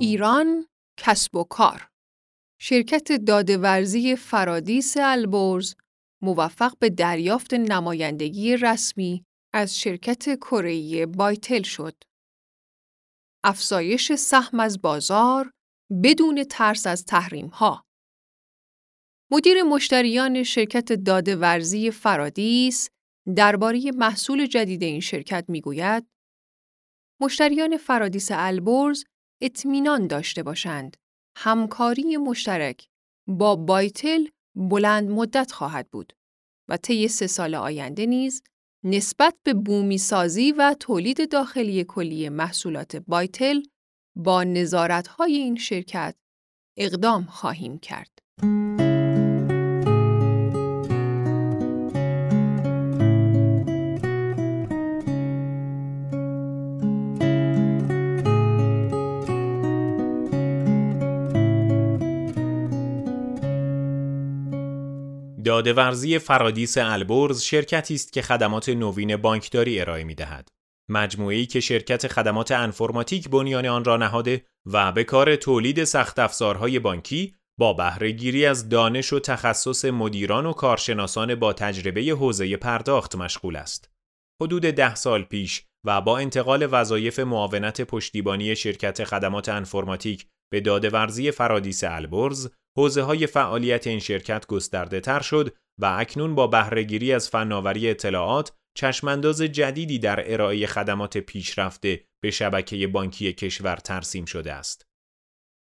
ایران کسب و کار شرکت دادورزی فرادیس البرز موفق به دریافت نمایندگی رسمی از شرکت کره بایتل شد. افزایش سهم از بازار بدون ترس از تحریم ها. مدیر مشتریان شرکت دادورزی فرادیس درباره محصول جدید این شرکت می‌گوید مشتریان فرادیس البرز اطمینان داشته باشند همکاری مشترک با بایتل بلند مدت خواهد بود و طی سه سال آینده نیز نسبت به بومی سازی و تولید داخلی کلی محصولات بایتل با نظارت‌های این شرکت اقدام خواهیم کرد. دادهورزی فرادیس البرز شرکتی است که خدمات نوین بانکداری ارائه می دهد. مجموعه‌ای که شرکت خدمات انفرماتیک بنیان آن را نهاده و به کار تولید سخت افزارهای بانکی با بهرهگیری از دانش و تخصص مدیران و کارشناسان با تجربه حوزه پرداخت مشغول است. حدود ده سال پیش و با انتقال وظایف معاونت پشتیبانی شرکت خدمات انفرماتیک به دادهورزی فرادیس البرز حوزه های فعالیت این شرکت گسترده تر شد و اکنون با بهرهگیری از فناوری اطلاعات چشمانداز جدیدی در ارائه خدمات پیشرفته به شبکه بانکی کشور ترسیم شده است.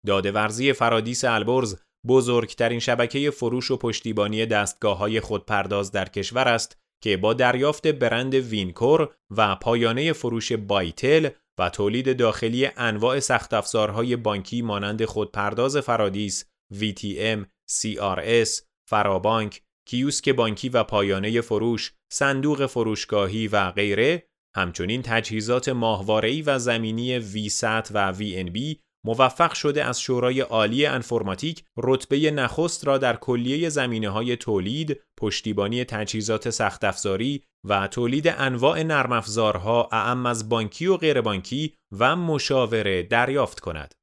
دادهورزی فرادیس البرز بزرگترین شبکه فروش و پشتیبانی دستگاه های خودپرداز در کشور است که با دریافت برند وینکور و پایانه فروش بایتل و تولید داخلی انواع سخت افزارهای بانکی مانند خودپرداز فرادیس VTM، CRS، فرابانک، کیوسک بانکی و پایانه فروش، صندوق فروشگاهی و غیره، همچنین تجهیزات ماهواره‌ای و زمینی VSAT و VNB موفق شده از شورای عالی انفرماتیک رتبه نخست را در کلیه زمینه های تولید، پشتیبانی تجهیزات سخت افزاری و تولید انواع نرم افزارها اعم از بانکی و غیربانکی و مشاوره دریافت کند.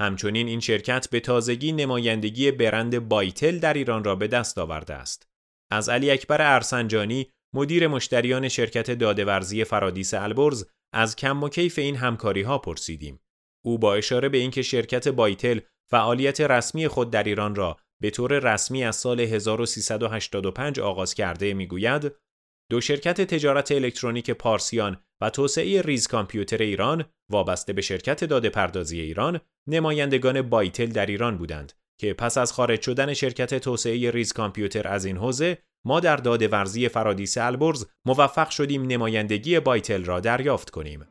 همچنین این شرکت به تازگی نمایندگی برند بایتل در ایران را به دست آورده است. از علی اکبر ارسنجانی مدیر مشتریان شرکت دادهورزی فرادیس البرز از کم و کیف این همکاری ها پرسیدیم. او با اشاره به اینکه شرکت بایتل فعالیت رسمی خود در ایران را به طور رسمی از سال 1385 آغاز کرده می‌گوید دو شرکت تجارت الکترونیک پارسیان و توسعه ریز کامپیوتر ایران وابسته به شرکت داده پردازی ایران نمایندگان بایتل در ایران بودند که پس از خارج شدن شرکت توسعه ریز کامپیوتر از این حوزه ما در داده ورزی فرادیس البرز موفق شدیم نمایندگی بایتل را دریافت کنیم.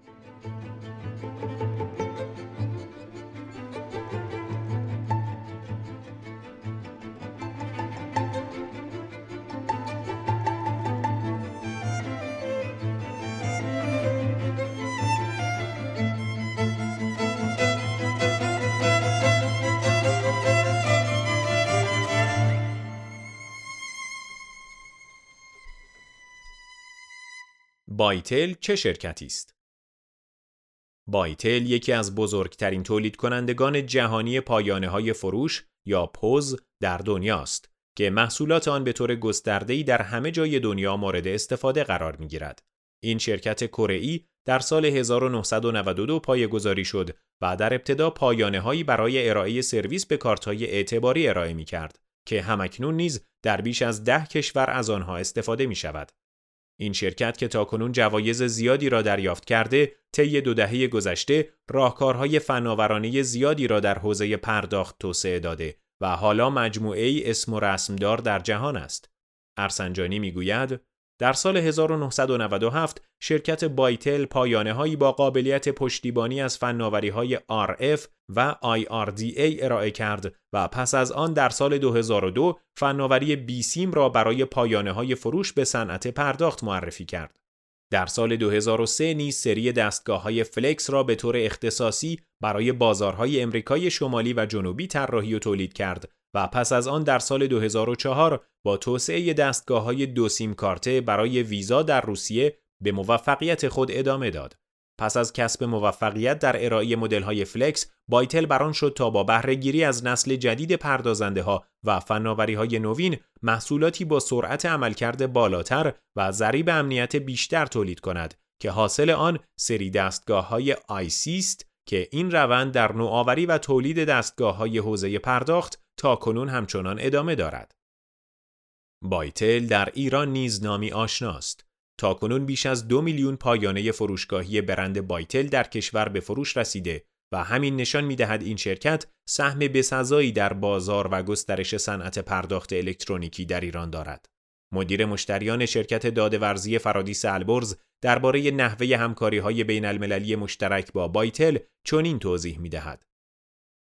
بایتل چه شرکتی است؟ بایتل یکی از بزرگترین تولید کنندگان جهانی پایانه های فروش یا پوز در دنیاست که محصولات آن به طور گسترده‌ای در همه جای دنیا مورد استفاده قرار می گیرد. این شرکت کره در سال 1992 پایگذاری شد و در ابتدا پایانه هایی برای ارائه سرویس به کارت های اعتباری ارائه می کرد که همکنون نیز در بیش از ده کشور از آنها استفاده می شود. این شرکت که تاکنون جوایز زیادی را دریافت کرده، طی دو دهه گذشته راهکارهای فناورانه زیادی را در حوزه پرداخت توسعه داده و حالا مجموعه ای اسم و رسمدار در جهان است. ارسنجانی می‌گوید در سال 1997 شرکت بایتل پایانه هایی با قابلیت پشتیبانی از فناوری های RF و IRDA ارائه کرد و پس از آن در سال 2002 فناوری بیسیم را برای پایانه های فروش به صنعت پرداخت معرفی کرد. در سال 2003 نیز سری دستگاه های فلکس را به طور اختصاصی برای بازارهای امریکای شمالی و جنوبی طراحی و تولید کرد و پس از آن در سال 2004 با توسعه دستگاه های دو سیم کارته برای ویزا در روسیه به موفقیت خود ادامه داد. پس از کسب موفقیت در ارائه مدل‌های فلکس، بایتل بر آن شد تا با بهرهگیری از نسل جدید پردازنده ها و فناوری های نوین محصولاتی با سرعت عملکرد بالاتر و ضریب امنیت بیشتر تولید کند که حاصل آن سری دستگاه های آیسی است که این روند در نوآوری و تولید دستگاه های حوزه پرداخت تا کنون همچنان ادامه دارد. بایتل در ایران نیز نامی آشناست. تا کنون بیش از دو میلیون پایانه فروشگاهی برند بایتل در کشور به فروش رسیده و همین نشان می دهد این شرکت سهم بسزایی در بازار و گسترش صنعت پرداخت الکترونیکی در ایران دارد. مدیر مشتریان شرکت دادهورزی فرادیس البرز درباره نحوه همکاری های بین المللی مشترک با بایتل چنین توضیح می دهد.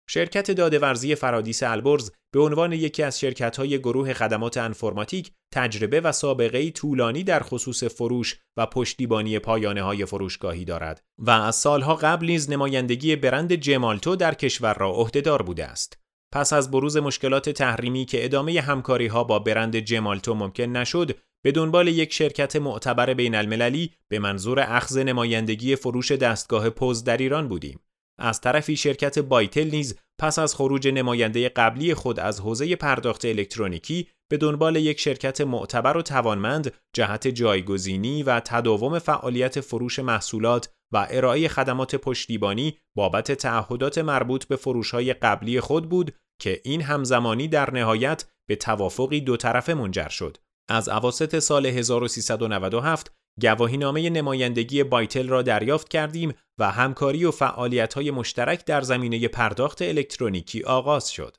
شرکت دادهورزی فرادیس البرز به عنوان یکی از شرکت‌های گروه خدمات انفرماتیک تجربه و سابقه طولانی در خصوص فروش و پشتیبانی پایانه های فروشگاهی دارد و از سالها قبل نیز نمایندگی برند جمالتو در کشور را عهدهدار بوده است. پس از بروز مشکلات تحریمی که ادامه همکاری ها با برند جمالتو ممکن نشد، به دنبال یک شرکت معتبر بین المللی به منظور اخذ نمایندگی فروش دستگاه پوز در ایران بودیم. از طرفی شرکت بایتل نیز پس از خروج نماینده قبلی خود از حوزه پرداخت الکترونیکی به دنبال یک شرکت معتبر و توانمند جهت جایگزینی و تداوم فعالیت فروش محصولات و ارائه خدمات پشتیبانی بابت تعهدات مربوط به فروشهای قبلی خود بود که این همزمانی در نهایت به توافقی دو طرفه منجر شد. از اواسط سال 1397 گواهینامه نمایندگی بایتل را دریافت کردیم و همکاری و فعالیت‌های مشترک در زمینه پرداخت الکترونیکی آغاز شد.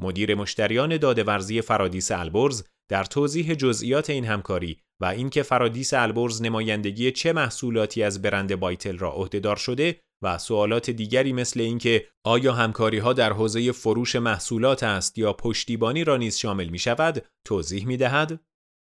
مدیر مشتریان دادهورزی فرادیس البرز در توضیح جزئیات این همکاری و اینکه فرادیس البرز نمایندگی چه محصولاتی از برند بایتل را عهدهدار شده و سوالات دیگری مثل اینکه آیا همکاری ها در حوزه فروش محصولات است یا پشتیبانی را نیز شامل می شود توضیح می دهد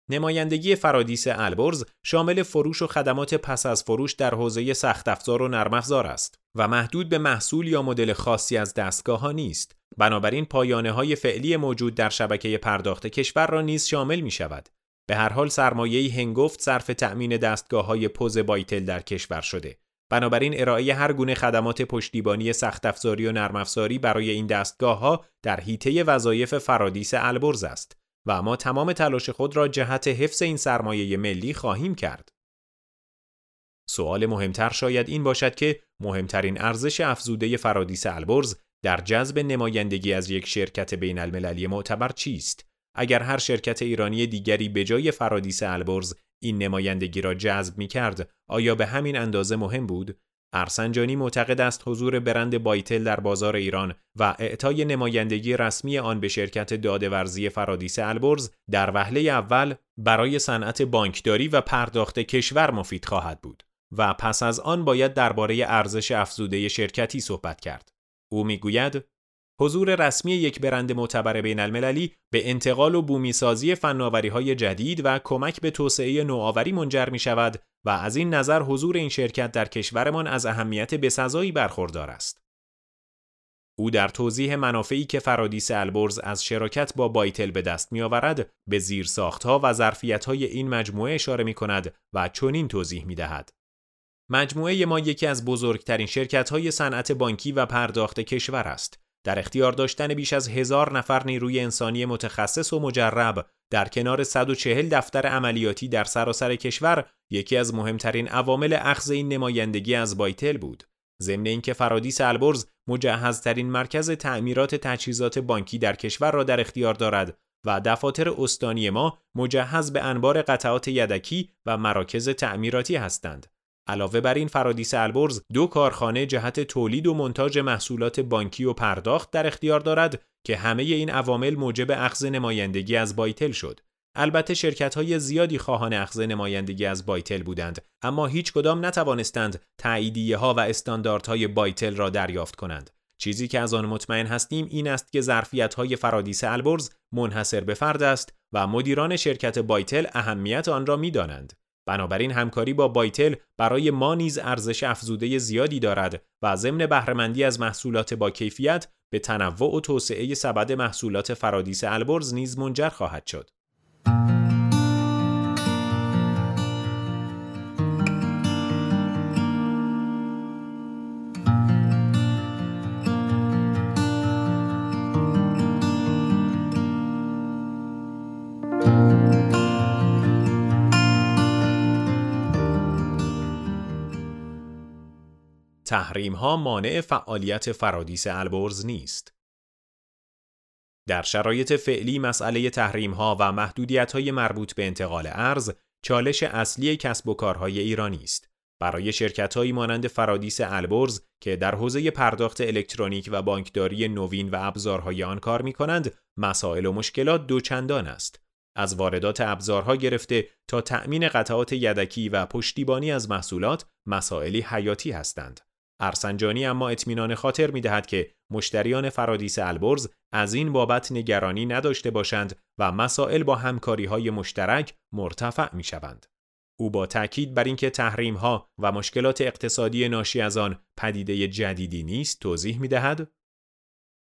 نمایندگی فرادیس البرز شامل فروش و خدمات پس از فروش در حوزه سخت افزار و نرم افزار است و محدود به محصول یا مدل خاصی از دستگاه ها نیست. بنابراین پایانه های فعلی موجود در شبکه پرداخت کشور را نیز شامل می شود. به هر حال سرمایه‌ای هنگفت صرف تأمین دستگاه های پوز بایتل در کشور شده. بنابراین ارائه هر گونه خدمات پشتیبانی سخت افزاری و نرم افزاری برای این دستگاه ها در حیطه وظایف فرادیس البرز است. و ما تمام تلاش خود را جهت حفظ این سرمایه ملی خواهیم کرد. سوال مهمتر شاید این باشد که مهمترین ارزش افزوده فرادیس البرز در جذب نمایندگی از یک شرکت بین المللی معتبر چیست؟ اگر هر شرکت ایرانی دیگری به جای فرادیس البرز این نمایندگی را جذب می کرد، آیا به همین اندازه مهم بود؟ ارسنجانی معتقد است حضور برند بایتل در بازار ایران و اعطای نمایندگی رسمی آن به شرکت دادهورزی فرادیس البرز در وهله اول برای صنعت بانکداری و پرداخت کشور مفید خواهد بود و پس از آن باید درباره ارزش افزوده شرکتی صحبت کرد. او می‌گوید حضور رسمی یک برند معتبر بین المللی به انتقال و بومیسازی فناوری های جدید و کمک به توسعه نوآوری منجر می شود و از این نظر حضور این شرکت در کشورمان از اهمیت بسزایی برخوردار است. او در توضیح منافعی که فرادیس البرز از شراکت با بایتل به دست می آورد به زیر ساختها و ظرفیت‌های این مجموعه اشاره می کند و چنین توضیح می دهد. مجموعه ما یکی از بزرگترین شرکت‌های صنعت بانکی و پرداخت کشور است. در اختیار داشتن بیش از هزار نفر نیروی انسانی متخصص و مجرب در کنار 140 دفتر عملیاتی در سراسر کشور یکی از مهمترین عوامل اخذ این نمایندگی از بایتل بود. ضمن اینکه فرادیس البرز مجهزترین مرکز تعمیرات تجهیزات بانکی در کشور را در اختیار دارد و دفاتر استانی ما مجهز به انبار قطعات یدکی و مراکز تعمیراتی هستند. علاوه بر این فرادیس البرز دو کارخانه جهت تولید و مونتاژ محصولات بانکی و پرداخت در اختیار دارد که همه این عوامل موجب اخذ نمایندگی از بایتل شد. البته شرکت های زیادی خواهان اخذ نمایندگی از بایتل بودند اما هیچ کدام نتوانستند تاییدیه ها و استانداردهای بایتل را دریافت کنند. چیزی که از آن مطمئن هستیم این است که ظرفیت های فرادیس البرز منحصر به فرد است و مدیران شرکت بایتل اهمیت آن را می‌دانند. بنابراین همکاری با بایتل برای ما نیز ارزش افزوده زیادی دارد و ضمن بهرهمندی از محصولات با کیفیت به تنوع و توسعه سبد محصولات فرادیس البرز نیز منجر خواهد شد. تحریم ها مانع فعالیت فرادیس البرز نیست. در شرایط فعلی مسئله تحریم ها و محدودیت های مربوط به انتقال ارز چالش اصلی کسب و کارهای ایرانی است. برای شرکتهایی مانند فرادیس البرز که در حوزه پرداخت الکترونیک و بانکداری نوین و ابزارهای آن کار می کنند، مسائل و مشکلات دوچندان است. از واردات ابزارها گرفته تا تأمین قطعات یدکی و پشتیبانی از محصولات مسائلی حیاتی هستند. ارسنجانی اما اطمینان خاطر می دهد که مشتریان فرادیس البرز از این بابت نگرانی نداشته باشند و مسائل با همکاری های مشترک مرتفع می شوند. او با تاکید بر اینکه تحریم ها و مشکلات اقتصادی ناشی از آن پدیده جدیدی نیست توضیح می دهد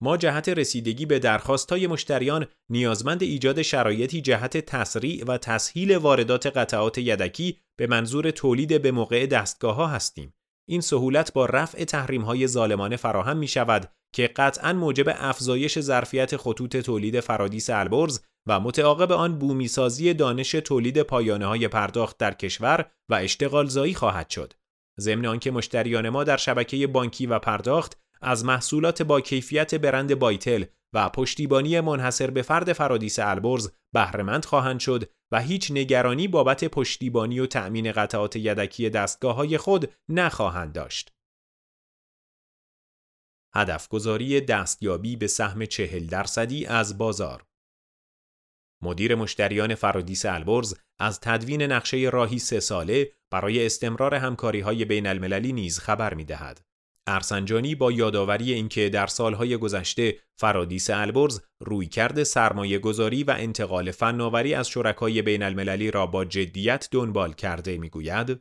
ما جهت رسیدگی به درخواستای مشتریان نیازمند ایجاد شرایطی جهت تسریع و تسهیل واردات قطعات یدکی به منظور تولید به موقع دستگاه ها هستیم. این سهولت با رفع تحریم های ظالمانه فراهم می شود که قطعا موجب افزایش ظرفیت خطوط تولید فرادیس البرز و متعاقب آن بومیسازی دانش تولید پایانه های پرداخت در کشور و اشتغال زایی خواهد شد. ضمن آنکه مشتریان ما در شبکه بانکی و پرداخت از محصولات با کیفیت برند بایتل و پشتیبانی منحصر به فرد فرادیس البرز بهرهمند خواهند شد و هیچ نگرانی بابت پشتیبانی و تأمین قطعات یدکی دستگاه های خود نخواهند داشت. هدف گذاری دستیابی به سهم چهل درصدی از بازار مدیر مشتریان فرادیس البرز از تدوین نقشه راهی سه ساله برای استمرار همکاری های بین المللی نیز خبر می دهد. ارسنجانی با یادآوری اینکه در سالهای گذشته فرادیس البرز رویکرد سرمایه گذاری و انتقال فناوری از شرکای بین المللی را با جدیت دنبال کرده می‌گوید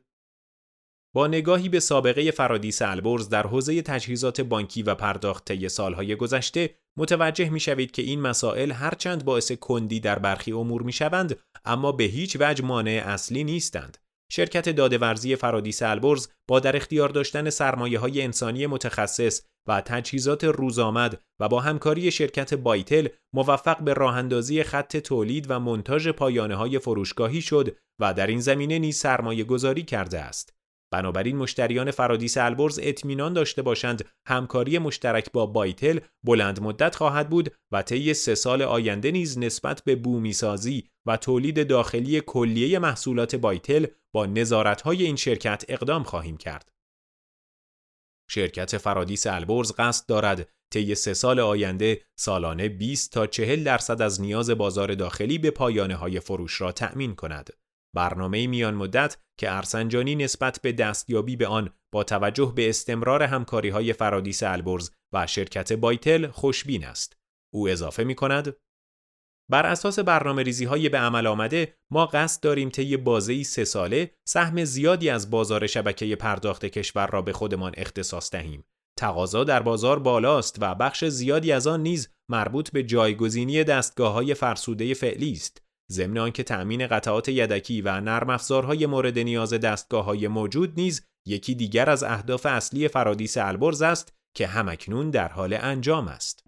با نگاهی به سابقه فرادیس البرز در حوزه تجهیزات بانکی و پرداخت طی سالهای گذشته متوجه می‌شوید که این مسائل هرچند باعث کندی در برخی امور می‌شوند اما به هیچ وجه مانع اصلی نیستند. شرکت دادهورزی فرادیس البرز با در اختیار داشتن سرمایه های انسانی متخصص و تجهیزات روزآمد و با همکاری شرکت بایتل موفق به راه اندازی خط تولید و منتاژ پایانه های فروشگاهی شد و در این زمینه نیز سرمایه گذاری کرده است. بنابراین مشتریان فرادیس البرز اطمینان داشته باشند همکاری مشترک با بایتل بلند مدت خواهد بود و طی سه سال آینده نیز نسبت به بومیسازی و تولید داخلی کلیه محصولات بایتل با نظارت‌های این شرکت اقدام خواهیم کرد. شرکت فرادیس البرز قصد دارد طی سه سال آینده سالانه 20 تا 40 درصد از نیاز بازار داخلی به پایانه های فروش را تأمین کند. برنامه میان مدت که ارسنجانی نسبت به دستیابی به آن با توجه به استمرار همکاری های فرادیس البرز و شرکت بایتل خوشبین است. او اضافه می کند بر اساس برنامه ریزی های به عمل آمده ما قصد داریم طی بازه سه ساله سهم زیادی از بازار شبکه پرداخت کشور را به خودمان اختصاص دهیم. تقاضا در بازار بالاست و بخش زیادی از آن نیز مربوط به جایگزینی دستگاه های فرسوده فعلی است. ضمن آنکه تأمین قطعات یدکی و نرم افزارهای مورد نیاز دستگاه های موجود نیز یکی دیگر از اهداف اصلی فرادیس البرز است که همکنون در حال انجام است.